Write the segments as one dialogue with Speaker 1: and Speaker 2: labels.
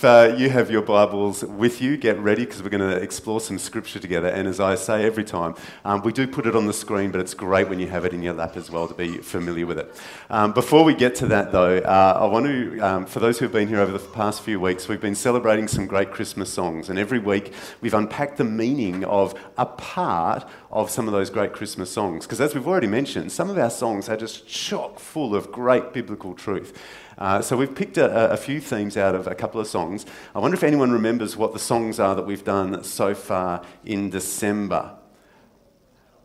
Speaker 1: if uh, you have your Bibles with you, get ready because we're going to explore some scripture together. And as I say every time, um, we do put it on the screen, but it's great when you have it in your lap as well to be familiar with it. Um, before we get to that, though, uh, I want to, um, for those who have been here over the past few weeks, we've been celebrating some great Christmas songs. And every week we've unpacked the meaning of a part of some of those great Christmas songs. Because as we've already mentioned, some of our songs are just chock full of great biblical truth. Uh, so we've picked a, a, few themes out of a couple of songs. I wonder if anyone remembers what the songs are that we've done so far in December.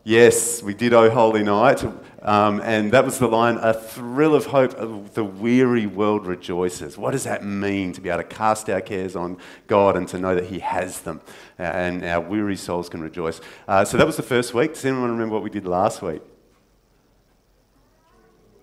Speaker 1: Yes, we did O Holy Night, um, and that was the line, a thrill of hope, the weary world rejoices. What does that mean to be able to cast our cares on God and to know that He has them and our weary souls can rejoice? Uh, so that was the first week. Does anyone remember what we did last week?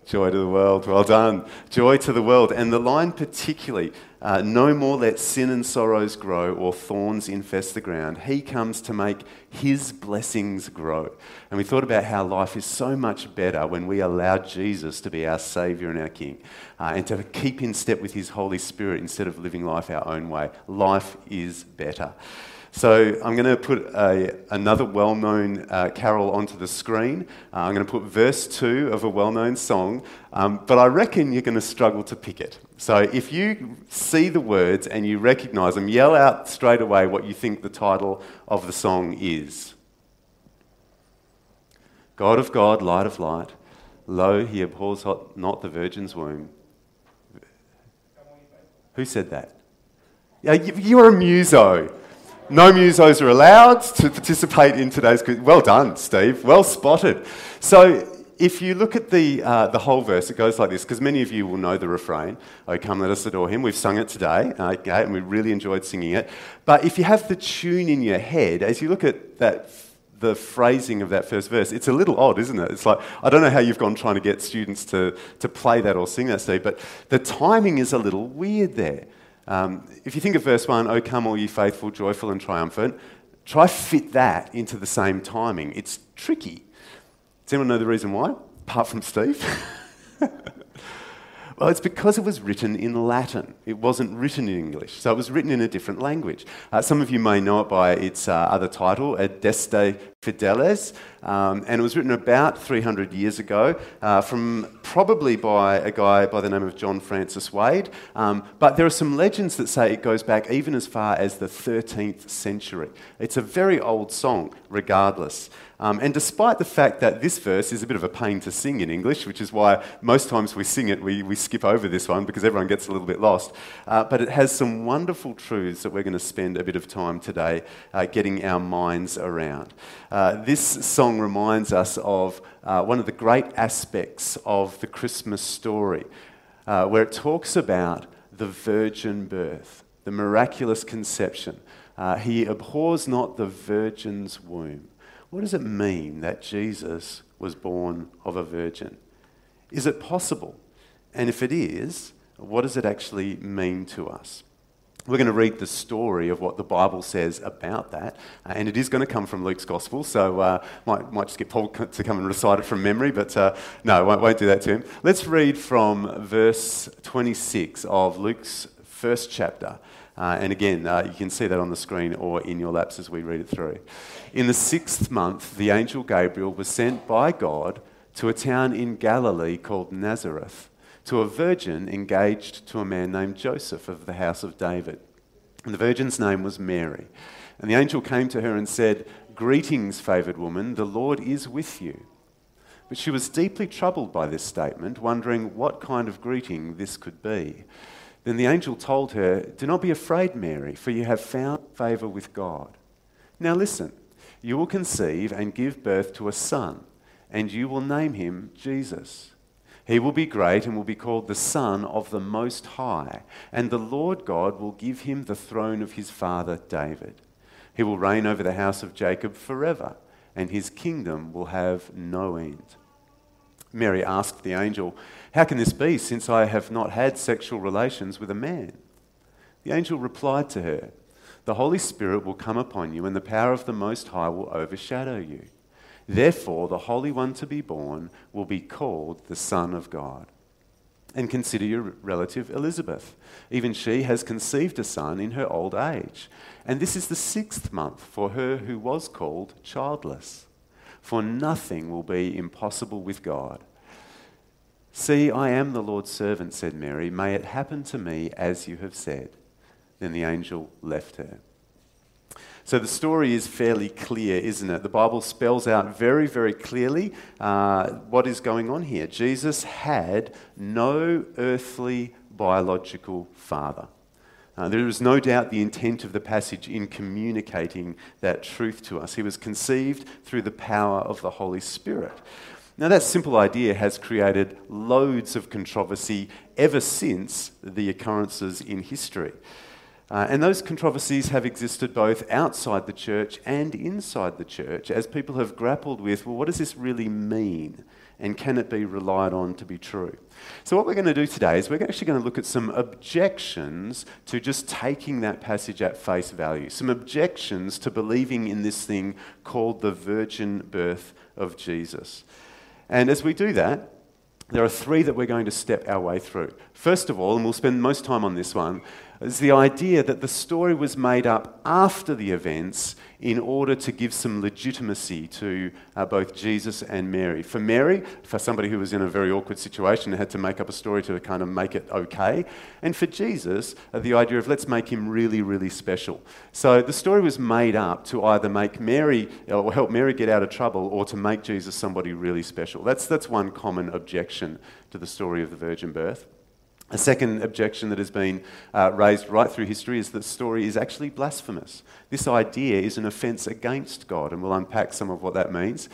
Speaker 1: Joy to the world. Well done. Joy to the world. And the line particularly uh, no more let sin and sorrows grow or thorns infest the ground. He comes to make his blessings grow. And we thought about how life is so much better when we allow Jesus to be our Savior and our King uh, and to keep in step with his Holy Spirit instead of living life our own way. Life is better. So I'm going to put a, another well known uh, carol onto the screen. Uh, I'm going to put verse 2 of a well known song, um, but I reckon you're going to struggle to pick it. So if you see the words and you recognize them, yell out straight away what you think the title of the song is. God of God, light of light, lo, he abhors not the virgin's womb. Who said that? Yeah, you're a muso. No musos are allowed to participate in today's. Well done, Steve. Well spotted. So, if you look at the, uh, the whole verse, it goes like this, because many of you will know the refrain, Oh, come, let us adore him. We've sung it today, okay, and we really enjoyed singing it. But if you have the tune in your head, as you look at that, the phrasing of that first verse, it's a little odd, isn't it? It's like, I don't know how you've gone trying to get students to, to play that or sing that, Steve, but the timing is a little weird there. Um, if you think of verse 1, O come, all you faithful, joyful, and triumphant, try fit that into the same timing. It's tricky. Does anyone know the reason why? Apart from Steve? Well, it's because it was written in Latin. It wasn't written in English. So it was written in a different language. Uh, some of you may know it by its uh, other title, Adeste Fideles. Um, and it was written about 300 years ago uh, from probably by a guy by the name of John Francis Wade. Um, but there are some legends that say it goes back even as far as the 13th century. It's a very old song, regardless. Um, and despite the fact that this verse is a bit of a pain to sing in English, which is why most times we sing it, we, we skip over this one because everyone gets a little bit lost. Uh, but it has some wonderful truths that we're going to spend a bit of time today uh, getting our minds around. Uh, this song reminds us of uh, one of the great aspects of the Christmas story, uh, where it talks about the virgin birth, the miraculous conception. Uh, he abhors not the virgin's womb. What does it mean that Jesus was born of a virgin? Is it possible? And if it is, what does it actually mean to us? We're going to read the story of what the Bible says about that, uh, and it is going to come from Luke's Gospel, so uh, might, might just get Paul to come and recite it from memory, but uh, no, won't, won't do that to him. Let's read from verse 26 of Luke's first chapter. Uh, and again, uh, you can see that on the screen or in your laps as we read it through. In the sixth month, the angel Gabriel was sent by God to a town in Galilee called Nazareth, to a virgin engaged to a man named Joseph of the house of David. And the virgin's name was Mary. And the angel came to her and said, Greetings, favoured woman, the Lord is with you. But she was deeply troubled by this statement, wondering what kind of greeting this could be. Then the angel told her, Do not be afraid, Mary, for you have found favour with God. Now listen, you will conceive and give birth to a son, and you will name him Jesus. He will be great and will be called the Son of the Most High, and the Lord God will give him the throne of his father David. He will reign over the house of Jacob forever, and his kingdom will have no end. Mary asked the angel, How can this be, since I have not had sexual relations with a man? The angel replied to her, The Holy Spirit will come upon you, and the power of the Most High will overshadow you. Therefore, the Holy One to be born will be called the Son of God. And consider your relative Elizabeth. Even she has conceived a son in her old age. And this is the sixth month for her who was called childless. For nothing will be impossible with God. See, I am the Lord's servant, said Mary. May it happen to me as you have said. Then the angel left her. So the story is fairly clear, isn't it? The Bible spells out very, very clearly uh, what is going on here. Jesus had no earthly biological father. Uh, there is no doubt the intent of the passage in communicating that truth to us. He was conceived through the power of the Holy Spirit. Now, that simple idea has created loads of controversy ever since the occurrences in history. Uh, and those controversies have existed both outside the church and inside the church as people have grappled with well, what does this really mean? And can it be relied on to be true? So, what we're going to do today is we're actually going to look at some objections to just taking that passage at face value, some objections to believing in this thing called the virgin birth of Jesus. And as we do that, there are three that we're going to step our way through. First of all, and we'll spend most time on this one, is the idea that the story was made up after the events in order to give some legitimacy to uh, both Jesus and Mary. For Mary, for somebody who was in a very awkward situation and had to make up a story to kind of make it okay. And for Jesus, uh, the idea of let's make him really, really special. So the story was made up to either make Mary or help Mary get out of trouble or to make Jesus somebody really special. That's, that's one common objection to the story of the virgin birth. A second objection that has been uh, raised right through history is that the story is actually blasphemous. This idea is an offence against God, and we'll unpack some of what that means.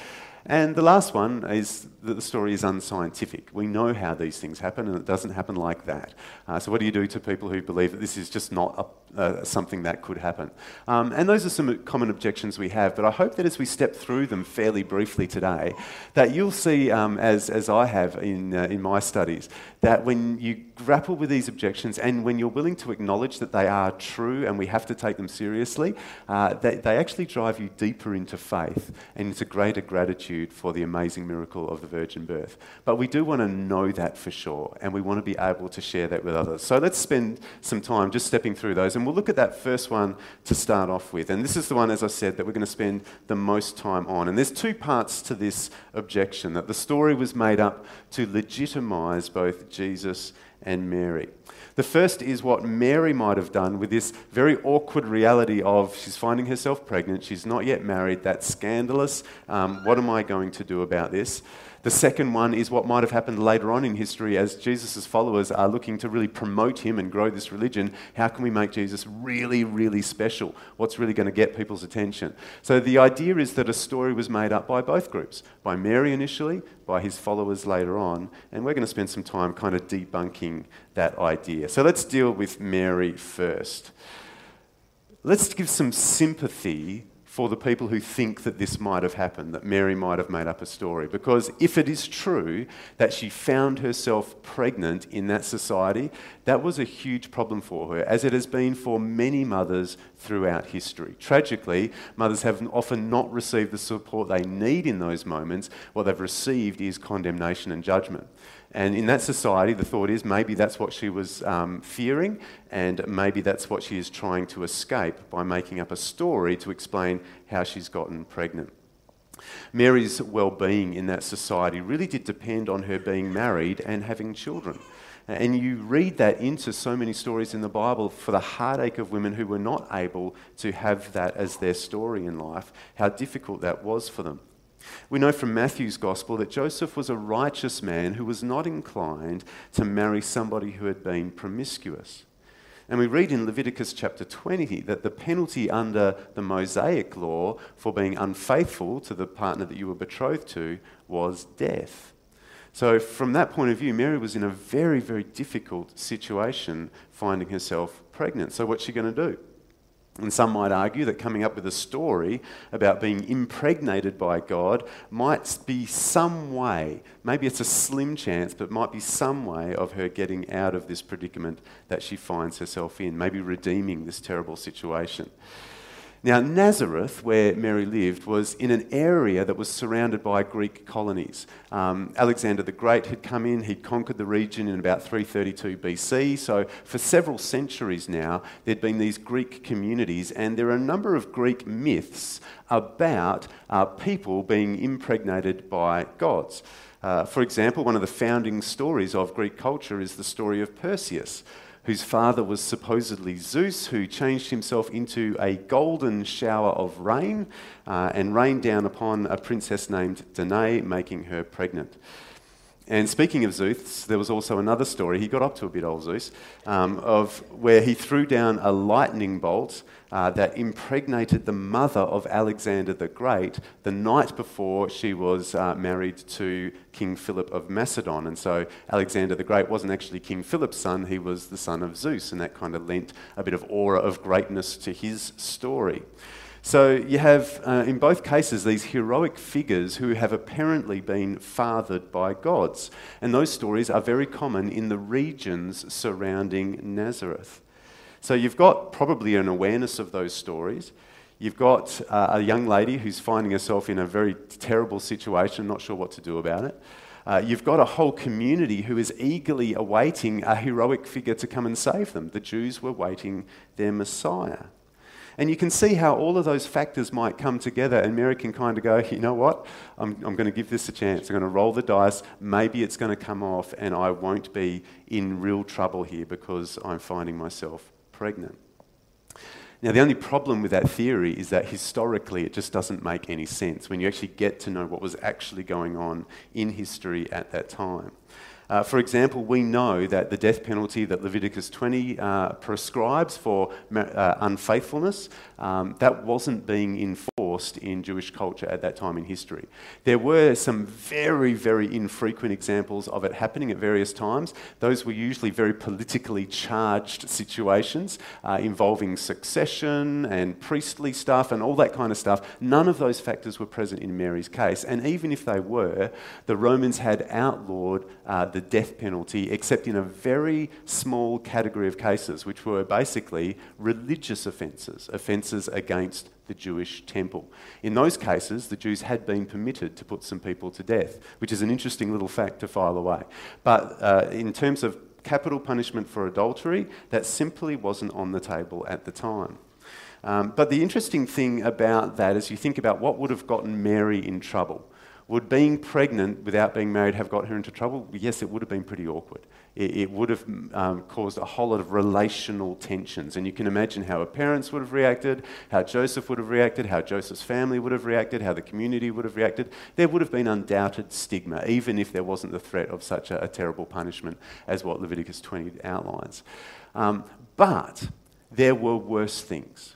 Speaker 1: And the last one is that the story is unscientific. We know how these things happen, and it doesn't happen like that. Uh, so, what do you do to people who believe that this is just not a, uh, something that could happen? Um, and those are some common objections we have, but I hope that as we step through them fairly briefly today, that you'll see, um, as, as I have in, uh, in my studies, that when you grapple with these objections and when you're willing to acknowledge that they are true and we have to take them seriously, uh, they, they actually drive you deeper into faith and into greater gratitude for the amazing miracle of the virgin birth. But we do want to know that for sure, and we want to be able to share that with others. So let's spend some time just stepping through those, and we'll look at that first one to start off with. And this is the one, as I said, that we're going to spend the most time on. And there's two parts to this objection that the story was made up to legitimize both Jesus and Mary. The first is what Mary might have done with this very awkward reality of she's finding herself pregnant, she's not yet married, that's scandalous. Um, what am I going to do about this? The second one is what might have happened later on in history as Jesus' followers are looking to really promote him and grow this religion. How can we make Jesus really, really special? What's really going to get people's attention? So the idea is that a story was made up by both groups by Mary initially, by his followers later on, and we're going to spend some time kind of debunking that idea. So let's deal with Mary first. Let's give some sympathy for the people who think that this might have happened, that Mary might have made up a story. Because if it is true that she found herself pregnant in that society, that was a huge problem for her, as it has been for many mothers throughout history. Tragically, mothers have often not received the support they need in those moments. What they've received is condemnation and judgment. And in that society, the thought is maybe that's what she was um, fearing, and maybe that's what she is trying to escape by making up a story to explain how she's gotten pregnant. Mary's well being in that society really did depend on her being married and having children. And you read that into so many stories in the Bible for the heartache of women who were not able to have that as their story in life, how difficult that was for them. We know from Matthew's gospel that Joseph was a righteous man who was not inclined to marry somebody who had been promiscuous. And we read in Leviticus chapter 20 that the penalty under the Mosaic law for being unfaithful to the partner that you were betrothed to was death. So, from that point of view, Mary was in a very, very difficult situation finding herself pregnant. So, what's she going to do? And some might argue that coming up with a story about being impregnated by God might be some way, maybe it's a slim chance, but might be some way of her getting out of this predicament that she finds herself in, maybe redeeming this terrible situation. Now, Nazareth, where Mary lived, was in an area that was surrounded by Greek colonies. Um, Alexander the Great had come in, he'd conquered the region in about 332 BC. So, for several centuries now, there'd been these Greek communities, and there are a number of Greek myths about uh, people being impregnated by gods. Uh, for example, one of the founding stories of Greek culture is the story of Perseus whose father was supposedly Zeus, who changed himself into a golden shower of rain uh, and rained down upon a princess named Danae, making her pregnant. And speaking of Zeus, there was also another story. He got up to a bit, old Zeus, um, of where he threw down a lightning bolt uh, that impregnated the mother of Alexander the Great the night before she was uh, married to King Philip of Macedon. And so Alexander the Great wasn't actually King Philip's son, he was the son of Zeus, and that kind of lent a bit of aura of greatness to his story. So you have, uh, in both cases, these heroic figures who have apparently been fathered by gods. And those stories are very common in the regions surrounding Nazareth. So you've got probably an awareness of those stories. You've got uh, a young lady who's finding herself in a very terrible situation, not sure what to do about it. Uh, you've got a whole community who is eagerly awaiting a heroic figure to come and save them. The Jews were waiting their Messiah. And you can see how all of those factors might come together, and Mary can kind of go, you know what? I'm, I'm going to give this a chance. I'm going to roll the dice. Maybe it's going to come off, and I won't be in real trouble here because I'm finding myself pregnant. Now, the only problem with that theory is that historically it just doesn't make any sense when you actually get to know what was actually going on in history at that time. Uh, for example, we know that the death penalty that Leviticus 20 uh, prescribes for uh, unfaithfulness, um, that wasn't being enforced in Jewish culture at that time in history. There were some very, very infrequent examples of it happening at various times. Those were usually very politically charged situations uh, involving succession and priestly stuff and all that kind of stuff. None of those factors were present in Mary's case. And even if they were, the Romans had outlawed uh, the the death penalty, except in a very small category of cases, which were basically religious offences, offences against the Jewish temple. In those cases, the Jews had been permitted to put some people to death, which is an interesting little fact to file away. But uh, in terms of capital punishment for adultery, that simply wasn't on the table at the time. Um, but the interesting thing about that is you think about what would have gotten Mary in trouble. Would being pregnant without being married have got her into trouble? Yes, it would have been pretty awkward. It, it would have um, caused a whole lot of relational tensions. And you can imagine how her parents would have reacted, how Joseph would have reacted, how Joseph's family would have reacted, how the community would have reacted. There would have been undoubted stigma, even if there wasn't the threat of such a, a terrible punishment as what Leviticus 20 outlines. Um, but there were worse things.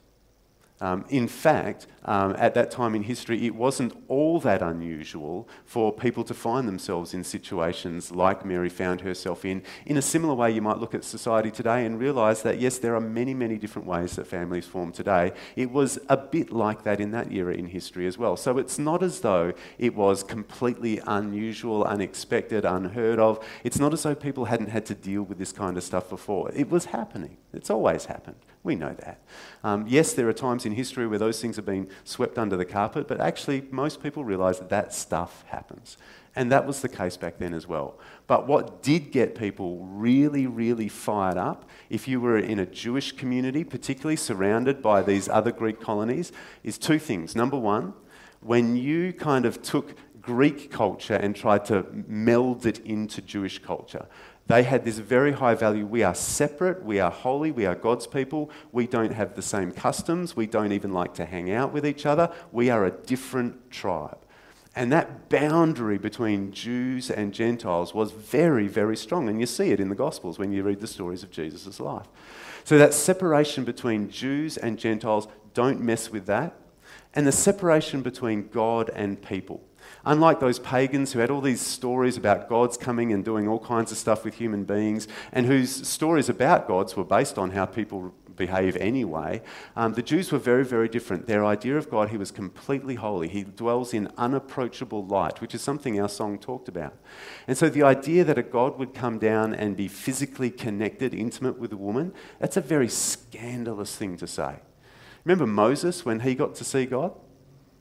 Speaker 1: Um, in fact, um, at that time in history, it wasn't all that unusual for people to find themselves in situations like Mary found herself in. In a similar way, you might look at society today and realise that, yes, there are many, many different ways that families form today. It was a bit like that in that era in history as well. So it's not as though it was completely unusual, unexpected, unheard of. It's not as though people hadn't had to deal with this kind of stuff before. It was happening, it's always happened. We know that. Um, yes, there are times in history where those things have been swept under the carpet, but actually, most people realise that that stuff happens. And that was the case back then as well. But what did get people really, really fired up, if you were in a Jewish community, particularly surrounded by these other Greek colonies, is two things. Number one, when you kind of took Greek culture and tried to meld it into Jewish culture. They had this very high value. We are separate, we are holy, we are God's people, we don't have the same customs, we don't even like to hang out with each other, we are a different tribe. And that boundary between Jews and Gentiles was very, very strong. And you see it in the Gospels when you read the stories of Jesus' life. So, that separation between Jews and Gentiles, don't mess with that. And the separation between God and people. Unlike those pagans who had all these stories about gods coming and doing all kinds of stuff with human beings, and whose stories about gods were based on how people behave anyway, um, the Jews were very, very different. Their idea of God, he was completely holy. He dwells in unapproachable light, which is something our song talked about. And so the idea that a God would come down and be physically connected, intimate with a woman, that's a very scandalous thing to say. Remember Moses when he got to see God?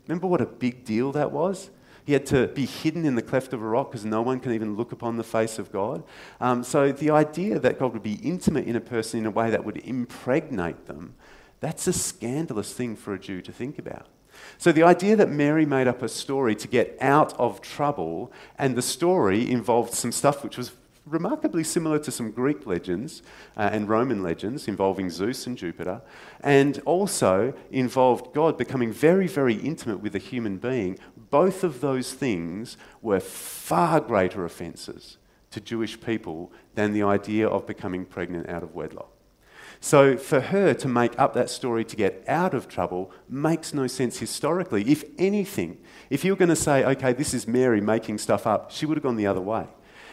Speaker 1: Remember what a big deal that was? He had to be hidden in the cleft of a rock because no one can even look upon the face of God. Um, so the idea that God would be intimate in a person in a way that would impregnate them, that's a scandalous thing for a Jew to think about. So the idea that Mary made up a story to get out of trouble, and the story involved some stuff which was remarkably similar to some Greek legends uh, and Roman legends involving Zeus and Jupiter, and also involved God becoming very, very intimate with a human being. Both of those things were far greater offences to Jewish people than the idea of becoming pregnant out of wedlock. So for her to make up that story to get out of trouble makes no sense historically. If anything, if you were going to say, okay, this is Mary making stuff up, she would have gone the other way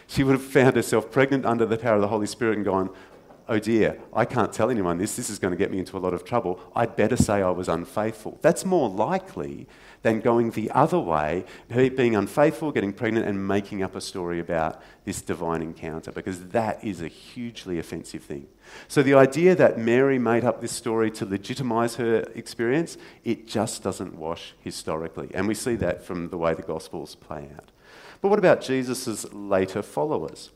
Speaker 1: she would have found herself pregnant under the power of the Holy Spirit and gone, oh dear, I can't tell anyone this. This is going to get me into a lot of trouble. I'd better say I was unfaithful. That's more likely than going the other way, being unfaithful, getting pregnant, and making up a story about this divine encounter, because that is a hugely offensive thing. So the idea that Mary made up this story to legitimize her experience, it just doesn't wash historically. And we see that from the way the Gospels play out. But what about Jesus' later followers?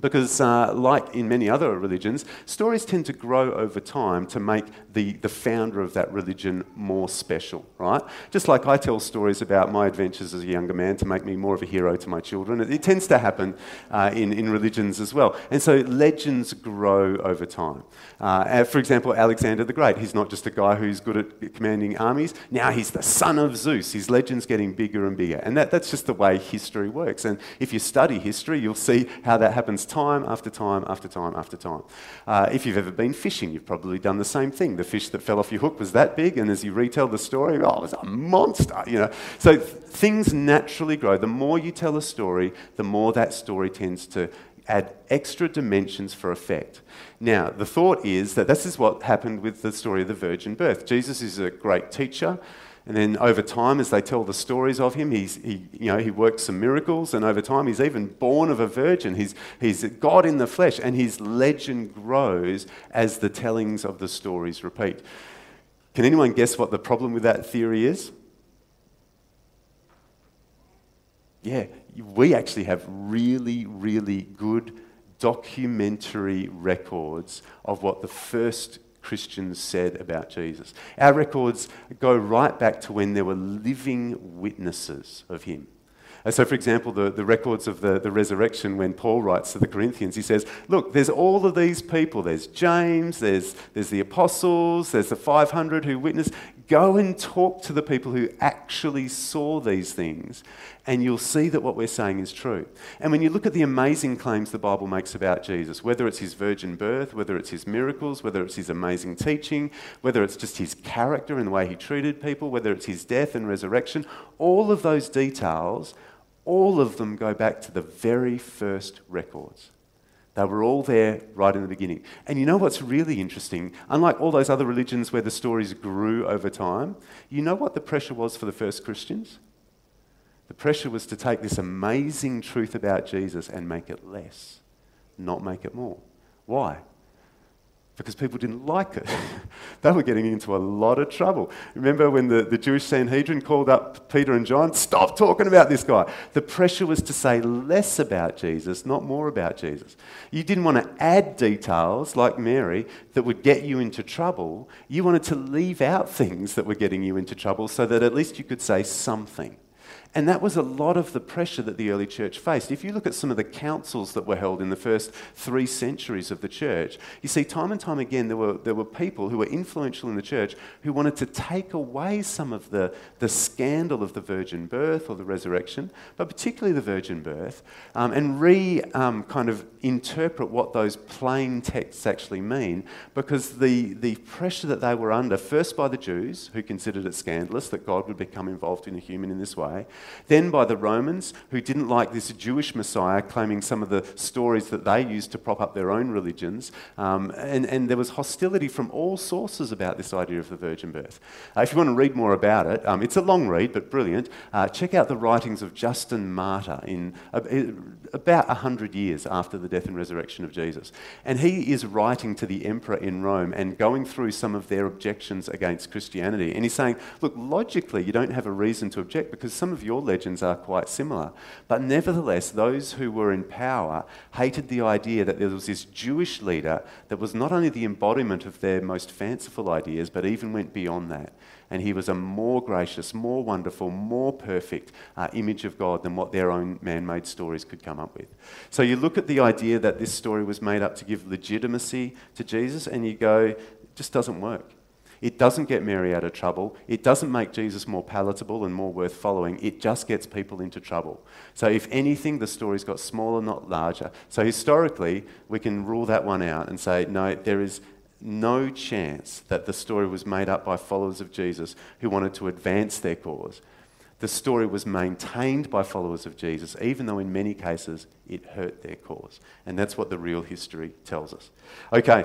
Speaker 1: Because, uh, like in many other religions, stories tend to grow over time to make the, the founder of that religion more special, right? Just like I tell stories about my adventures as a younger man to make me more of a hero to my children. It, it tends to happen uh, in, in religions as well. And so legends grow over time. Uh, for example, Alexander the Great, he's not just a guy who's good at commanding armies, now he's the son of Zeus. His legend's getting bigger and bigger. And that, that's just the way history works. And if you study history, you'll see how that happens time after time after time after time. Uh, if you've ever been fishing, you've probably done the same thing. The fish that fell off your hook was that big, and as you retell the story, oh, it was a monster, you know. So th- things naturally grow. The more you tell a story, the more that story tends to add extra dimensions for effect. Now, the thought is that this is what happened with the story of the virgin birth. Jesus is a great teacher. And then over time, as they tell the stories of him, he's, he, you know, he works some miracles. And over time, he's even born of a virgin. He's, he's God in the flesh. And his legend grows as the tellings of the stories repeat. Can anyone guess what the problem with that theory is? Yeah, we actually have really, really good documentary records of what the first Christians said about Jesus. Our records go right back to when there were living witnesses of him. So, for example, the, the records of the, the resurrection, when Paul writes to the Corinthians, he says, Look, there's all of these people. There's James, there's, there's the apostles, there's the 500 who witnessed. Go and talk to the people who actually saw these things, and you'll see that what we're saying is true. And when you look at the amazing claims the Bible makes about Jesus, whether it's his virgin birth, whether it's his miracles, whether it's his amazing teaching, whether it's just his character and the way he treated people, whether it's his death and resurrection, all of those details, all of them go back to the very first records. They were all there right in the beginning. And you know what's really interesting? Unlike all those other religions where the stories grew over time, you know what the pressure was for the first Christians? The pressure was to take this amazing truth about Jesus and make it less, not make it more. Why? Because people didn't like it. they were getting into a lot of trouble. Remember when the, the Jewish Sanhedrin called up Peter and John? Stop talking about this guy. The pressure was to say less about Jesus, not more about Jesus. You didn't want to add details like Mary that would get you into trouble. You wanted to leave out things that were getting you into trouble so that at least you could say something. And that was a lot of the pressure that the early church faced. If you look at some of the councils that were held in the first three centuries of the church, you see time and time again there were, there were people who were influential in the church who wanted to take away some of the, the scandal of the virgin birth or the resurrection, but particularly the virgin birth, um, and re um, kind of interpret what those plain texts actually mean because the, the pressure that they were under, first by the Jews, who considered it scandalous that God would become involved in a human in this way, Then by the Romans, who didn't like this Jewish Messiah claiming some of the stories that they used to prop up their own religions. Um, and, and there was hostility from all sources about this idea of the virgin birth. Uh, if you want to read more about it, um, it's a long read but brilliant. Uh, check out the writings of Justin Martyr in uh, about 100 years after the death and resurrection of Jesus. And he is writing to the emperor in Rome and going through some of their objections against Christianity. And he's saying, look, logically, you don't have a reason to object because some of your legends are quite similar. But nevertheless, those who were in power hated the idea that there was this Jewish leader that was not only the embodiment of their most fanciful ideas, but even went beyond that and he was a more gracious, more wonderful, more perfect uh, image of God than what their own man made stories could come up with. So you look at the idea that this story was made up to give legitimacy to Jesus, and you go, it just doesn't work. It doesn't get Mary out of trouble. It doesn't make Jesus more palatable and more worth following. It just gets people into trouble. So, if anything, the story's got smaller, not larger. So, historically, we can rule that one out and say, no, there is no chance that the story was made up by followers of Jesus who wanted to advance their cause. The story was maintained by followers of Jesus, even though in many cases it hurt their cause. And that's what the real history tells us. Okay,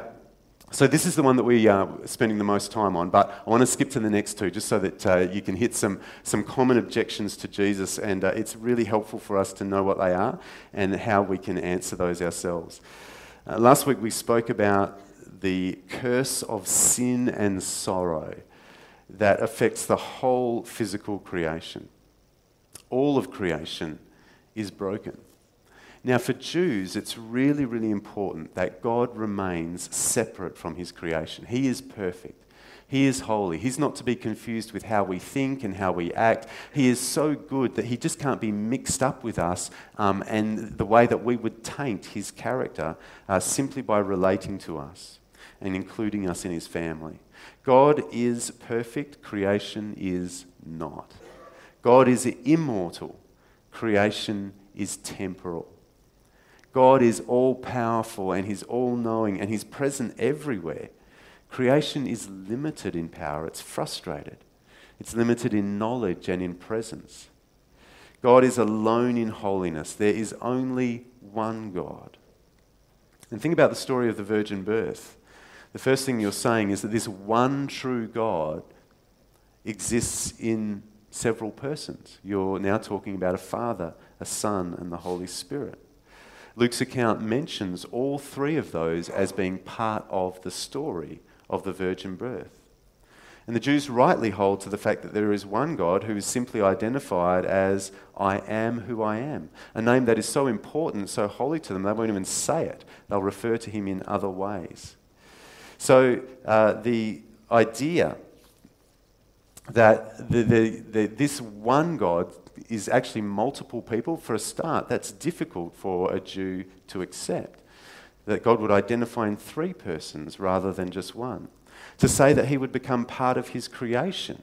Speaker 1: so this is the one that we are spending the most time on, but I want to skip to the next two just so that uh, you can hit some, some common objections to Jesus, and uh, it's really helpful for us to know what they are and how we can answer those ourselves. Uh, last week we spoke about the curse of sin and sorrow that affects the whole physical creation. All of creation is broken. Now, for Jews, it's really, really important that God remains separate from his creation. He is perfect. He is holy. He's not to be confused with how we think and how we act. He is so good that he just can't be mixed up with us um, and the way that we would taint his character uh, simply by relating to us and including us in his family. God is perfect, creation is not. God is immortal, creation is temporal. God is all powerful and he's all knowing and he's present everywhere. Creation is limited in power, it's frustrated, it's limited in knowledge and in presence. God is alone in holiness. There is only one God. And think about the story of the virgin birth the first thing you're saying is that this one true God exists in several persons. You're now talking about a Father, a Son, and the Holy Spirit. Luke's account mentions all three of those as being part of the story of the virgin birth. And the Jews rightly hold to the fact that there is one God who is simply identified as I am who I am, a name that is so important, so holy to them, they won't even say it. They'll refer to him in other ways. So uh, the idea that the, the, the, this one God is actually multiple people, for a start, that's difficult for a Jew to accept. That God would identify in three persons rather than just one. To say that he would become part of his creation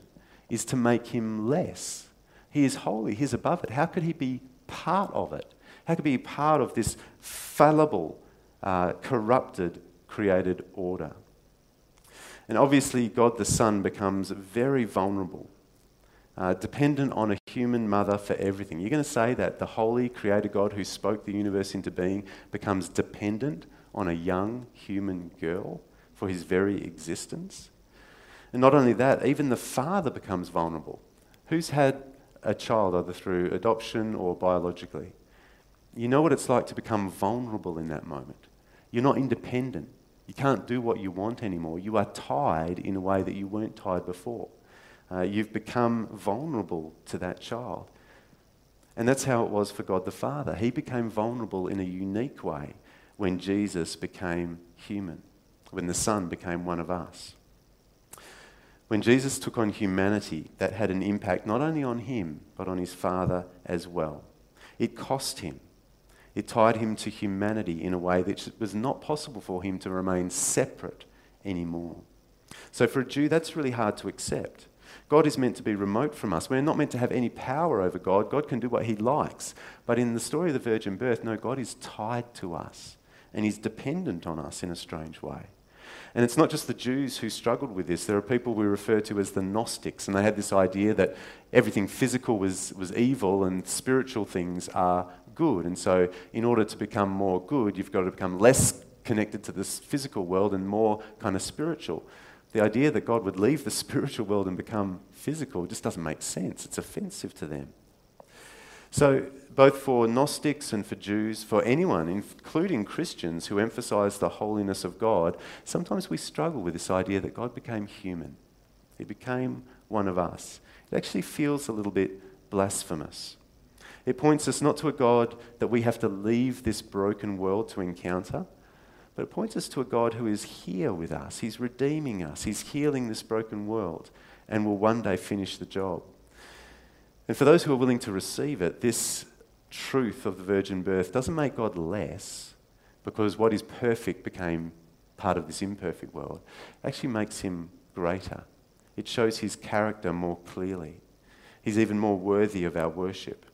Speaker 1: is to make him less. He is holy, he's above it. How could he be part of it? How could he be part of this fallible, uh, corrupted, created order? And obviously, God the Son becomes very vulnerable, uh, dependent on a human mother for everything. You're going to say that the holy, creator God who spoke the universe into being becomes dependent on a young human girl for his very existence? And not only that, even the father becomes vulnerable. Who's had a child either through adoption or biologically? You know what it's like to become vulnerable in that moment. You're not independent. You can't do what you want anymore. You are tied in a way that you weren't tied before. Uh, you've become vulnerable to that child. And that's how it was for God the Father. He became vulnerable in a unique way when Jesus became human, when the Son became one of us. When Jesus took on humanity, that had an impact not only on him, but on his Father as well. It cost him. It tied him to humanity in a way that it was not possible for him to remain separate anymore. So for a Jew, that's really hard to accept. God is meant to be remote from us. We're not meant to have any power over God. God can do what he likes. But in the story of the virgin birth, no, God is tied to us and he's dependent on us in a strange way. And it's not just the Jews who struggled with this. There are people we refer to as the Gnostics, and they had this idea that everything physical was, was evil and spiritual things are good. And so, in order to become more good, you've got to become less connected to this physical world and more kind of spiritual. The idea that God would leave the spiritual world and become physical just doesn't make sense. It's offensive to them. So, both for Gnostics and for Jews, for anyone, including Christians who emphasize the holiness of God, sometimes we struggle with this idea that God became human. He became one of us. It actually feels a little bit blasphemous. It points us not to a God that we have to leave this broken world to encounter, but it points us to a God who is here with us. He's redeeming us, He's healing this broken world, and will one day finish the job. And for those who are willing to receive it, this truth of the virgin birth doesn't make God less because what is perfect became part of this imperfect world. It actually makes him greater. It shows his character more clearly. He's even more worthy of our worship.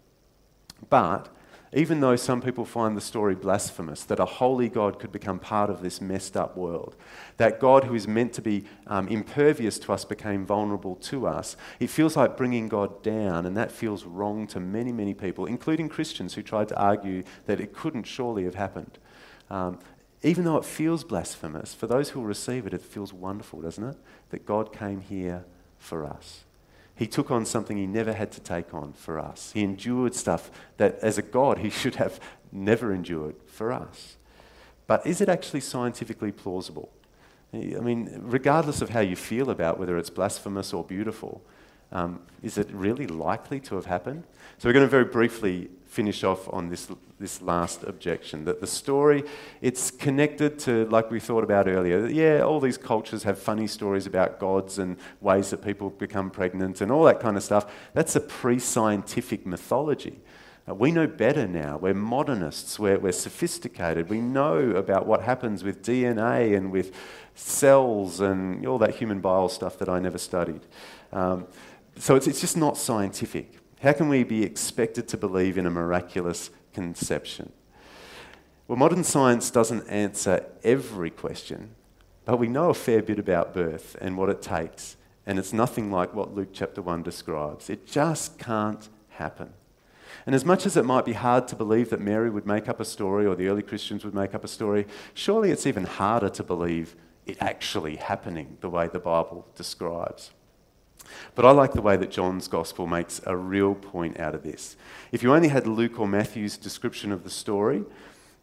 Speaker 1: But even though some people find the story blasphemous, that a holy God could become part of this messed up world, that God who is meant to be um, impervious to us became vulnerable to us, it feels like bringing God down, and that feels wrong to many, many people, including Christians who tried to argue that it couldn't surely have happened. Um, even though it feels blasphemous, for those who will receive it, it feels wonderful, doesn't it? That God came here for us. He took on something he never had to take on for us. He endured stuff that, as a God, he should have never endured for us. But is it actually scientifically plausible? I mean, regardless of how you feel about whether it's blasphemous or beautiful, um, is it really likely to have happened? So, we're going to very briefly finish off on this, this last objection that the story it's connected to like we thought about earlier yeah all these cultures have funny stories about gods and ways that people become pregnant and all that kind of stuff that's a pre-scientific mythology uh, we know better now. We're modernists. We're, we're sophisticated. We know about what happens with DNA and with cells and all that human bile stuff that I never studied. Um, so it's, it's just not scientific. How can we be expected to believe in a miraculous conception? Well, modern science doesn't answer every question, but we know a fair bit about birth and what it takes, and it's nothing like what Luke chapter 1 describes. It just can't happen. And as much as it might be hard to believe that Mary would make up a story or the early Christians would make up a story, surely it's even harder to believe it actually happening the way the Bible describes. But I like the way that John's gospel makes a real point out of this. If you only had Luke or Matthew's description of the story,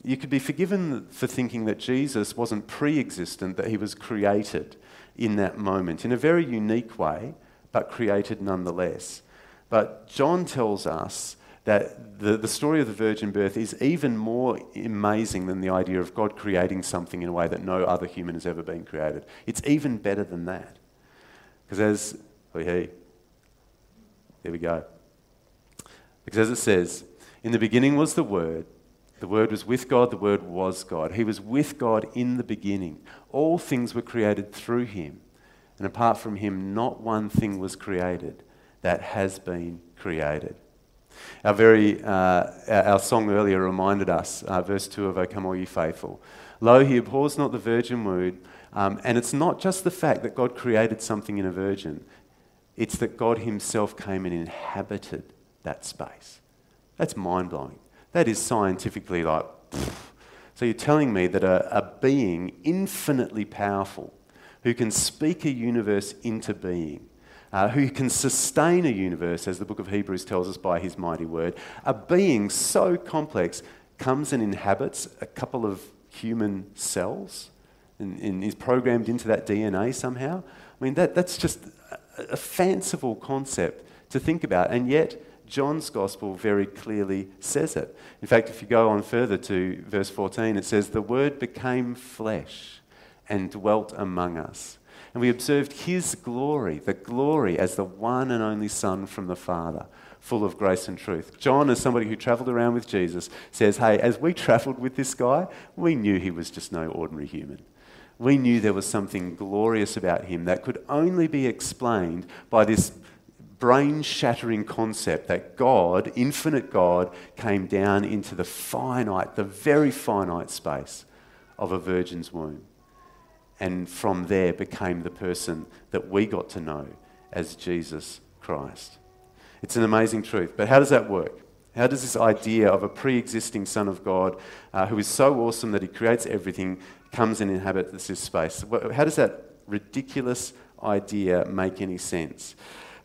Speaker 1: you could be forgiven for thinking that Jesus wasn't pre existent, that he was created in that moment in a very unique way, but created nonetheless. But John tells us that the, the story of the virgin birth is even more amazing than the idea of God creating something in a way that no other human has ever been created. It's even better than that. Because as Hey, hey. There we go. Because as it says, in the beginning was the Word. The Word was with God, the Word was God. He was with God in the beginning. All things were created through Him. And apart from Him, not one thing was created that has been created. Our very uh, our song earlier reminded us, uh, verse two of "O Come All Ye Faithful." Lo, He abhors not the virgin womb, um, and it's not just the fact that God created something in a virgin. It's that God Himself came and inhabited that space. That's mind blowing. That is scientifically like. Pfft. So you're telling me that a, a being infinitely powerful who can speak a universe into being, uh, who can sustain a universe, as the book of Hebrews tells us by his mighty word, a being so complex comes and inhabits a couple of human cells and, and is programmed into that DNA somehow. I mean, that, that's just a fanciful concept to think about, and yet John's gospel very clearly says it. In fact, if you go on further to verse 14, it says, The Word became flesh and dwelt among us. And we observed his glory, the glory as the one and only Son from the Father, full of grace and truth. John, as somebody who travelled around with Jesus, says, Hey, as we travelled with this guy, we knew he was just no ordinary human we knew there was something glorious about him that could only be explained by this brain shattering concept that God, infinite God, came down into the finite, the very finite space of a virgin's womb. and from there became the person that we got to know as Jesus Christ. It's an amazing truth. But how does that work? How does this idea of a pre existing Son of God uh, who is so awesome that he creates everything comes and inhabits this space? How does that ridiculous idea make any sense?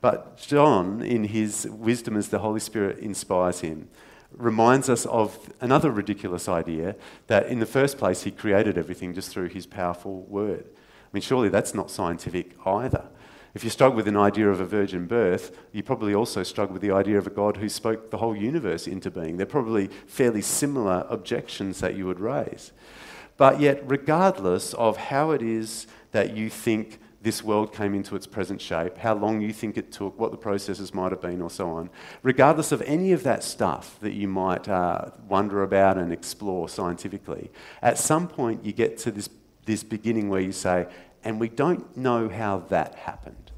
Speaker 1: But John, in his wisdom as the Holy Spirit inspires him, reminds us of another ridiculous idea that in the first place he created everything just through his powerful word. I mean, surely that's not scientific either. If you struggle with an idea of a virgin birth, you probably also struggle with the idea of a God who spoke the whole universe into being. They're probably fairly similar objections that you would raise. But yet, regardless of how it is that you think this world came into its present shape, how long you think it took, what the processes might have been, or so on, regardless of any of that stuff that you might uh, wonder about and explore scientifically, at some point you get to this, this beginning where you say, and we don't know how that happened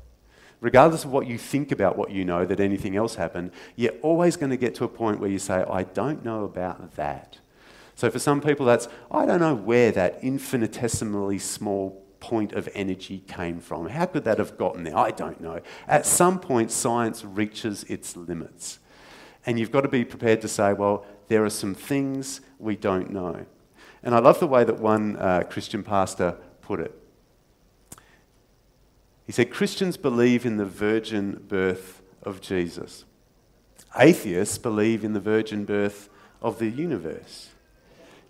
Speaker 1: regardless of what you think about what you know, that anything else happened, you're always going to get to a point where you say, I don't know about that. So for some people, that's, I don't know where that infinitesimally small point of energy came from. How could that have gotten there? I don't know. At some point, science reaches its limits. And you've got to be prepared to say, well, there are some things we don't know. And I love the way that one uh, Christian pastor put it. He said Christians believe in the virgin birth of Jesus. Atheists believe in the virgin birth of the universe.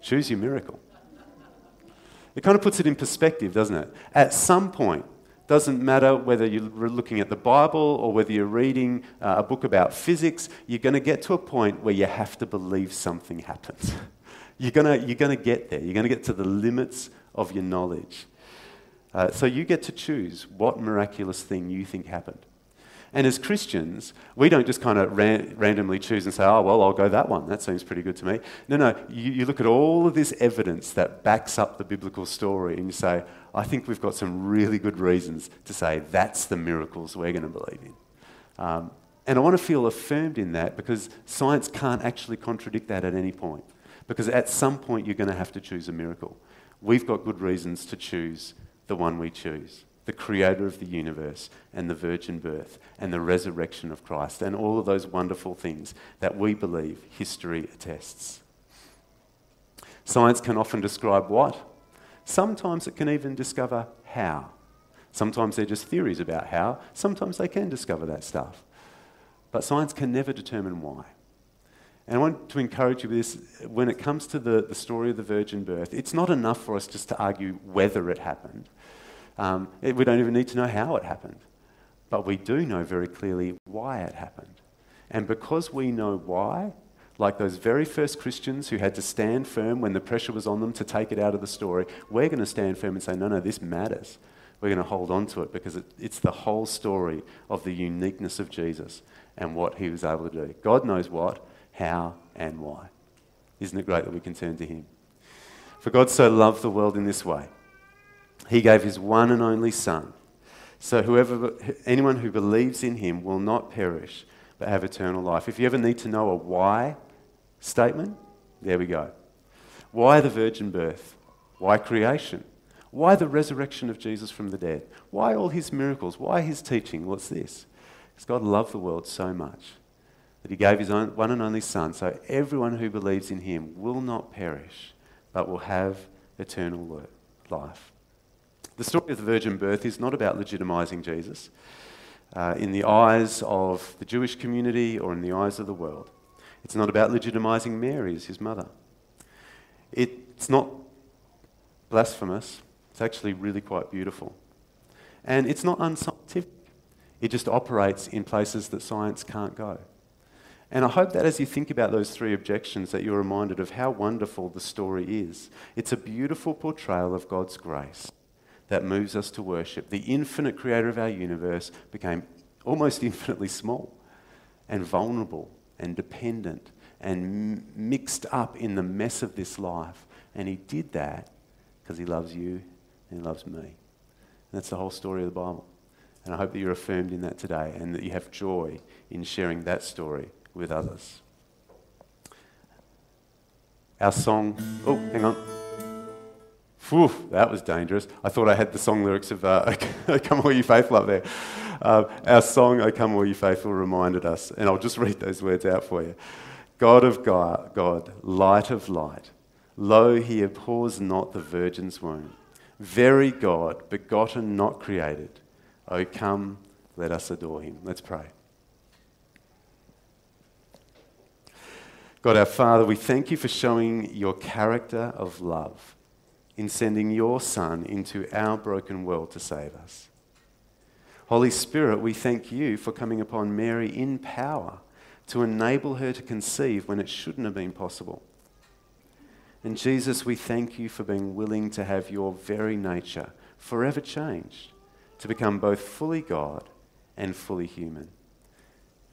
Speaker 1: Choose your miracle. It kind of puts it in perspective, doesn't it? At some point, doesn't matter whether you're looking at the Bible or whether you're reading uh, a book about physics, you're going to get to a point where you have to believe something happens. you're going you're to get there. You're going to get to the limits of your knowledge. Uh, so you get to choose what miraculous thing you think happened. And as Christians, we don't just kind of ran- randomly choose and say, oh, well, I'll go that one. That seems pretty good to me. No, no. You, you, look at all of this evidence that backs up the biblical story and you say, I think we've got some really good reasons to say that's the miracles we're going to believe in. Um, and I want to feel affirmed in that because science can't actually contradict that at any point. Because at some point, you're going to have to choose a miracle. We've got good reasons to choose the one we choose, the creator of the universe and the virgin birth and the resurrection of Christ and all of those wonderful things that we believe history attests. Science can often describe what? Sometimes it can even discover how. Sometimes they're just theories about how. Sometimes they can discover that stuff. But science can never determine why. And I want to encourage you with this when it comes to the, the story of the virgin birth, it's not enough for us just to argue whether it happened. Um, it, we don't even need to know how it happened. But we do know very clearly why it happened. And because we know why, like those very first Christians who had to stand firm when the pressure was on them to take it out of the story, we're going to stand firm and say, no, no, this matters. We're going to hold on to it because it, it's the whole story of the uniqueness of Jesus and what he was able to do. God knows what, how, and why. Isn't it great that we can turn to him? For God so loved the world in this way he gave his one and only Son. So whoever, anyone who believes in him will not perish, but have eternal life. If you ever need to know a why statement, there we go. Why the virgin birth? Why creation? Why the resurrection of Jesus from the dead? Why all his miracles? Why his teaching? What's this? Because God loved the world so much that he gave his own, one and only Son, so everyone who believes in him will not perish, but will have eternal life. The story of the virgin birth is not about legitimizing Jesus uh, in the eyes of the Jewish community or in the eyes of the world. It's not about legitimizing Mary as his mother. It's not blasphemous, it's actually really quite beautiful. And it's not unscientific, it just operates in places that science can't go. And I hope that as you think about those three objections, that you're reminded of how wonderful the story is. It's a beautiful portrayal of God's grace that moves us to worship. The infinite creator of our universe became almost infinitely small and vulnerable and dependent and mixed up in the mess of this life. And he did that because he loves you and he loves me. And that's the whole story of the Bible. And I hope that you're affirmed in that today and that you have joy in sharing that story with others. Our song, oh, hang on. Whew, that was dangerous. I thought I had the song lyrics of uh, Come All You Faithful up there. Uh, our song, O Come All You Faithful, reminded us, and I'll just read those words out for you. God of God, God, light of light, lo, he abhors not the virgin's womb. Very God, begotten, not created. O come, let us adore him. Let's pray. God our Father, we thank you for showing your character of love in sending your Son into our broken world to save us. Holy Spirit, we thank you for coming upon Mary in power to enable her to conceive when it shouldn't have been possible. And Jesus, we thank you for being willing to have your very nature forever changed to become both fully God and fully human.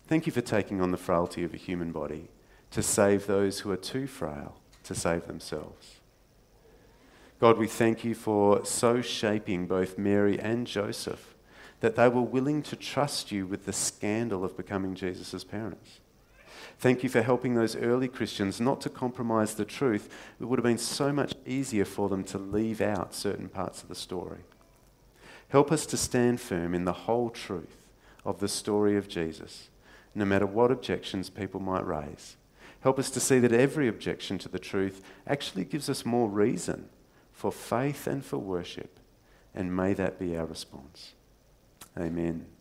Speaker 1: Thank you for taking on the frailty of a human body to save those who are too frail to save themselves. God, we thank you for so shaping both Mary and Joseph that they were willing to trust you with the scandal of becoming Jesus' parents. Thank you for helping those early Christians not to compromise the truth. It would have been so much easier for them to leave out certain parts of the story. Help us to stand firm in the whole truth of the story of Jesus, no matter what objections people might raise. Help us to see that every objection to the truth actually gives us more reason for faith and for worship. And may that be our response. Amen.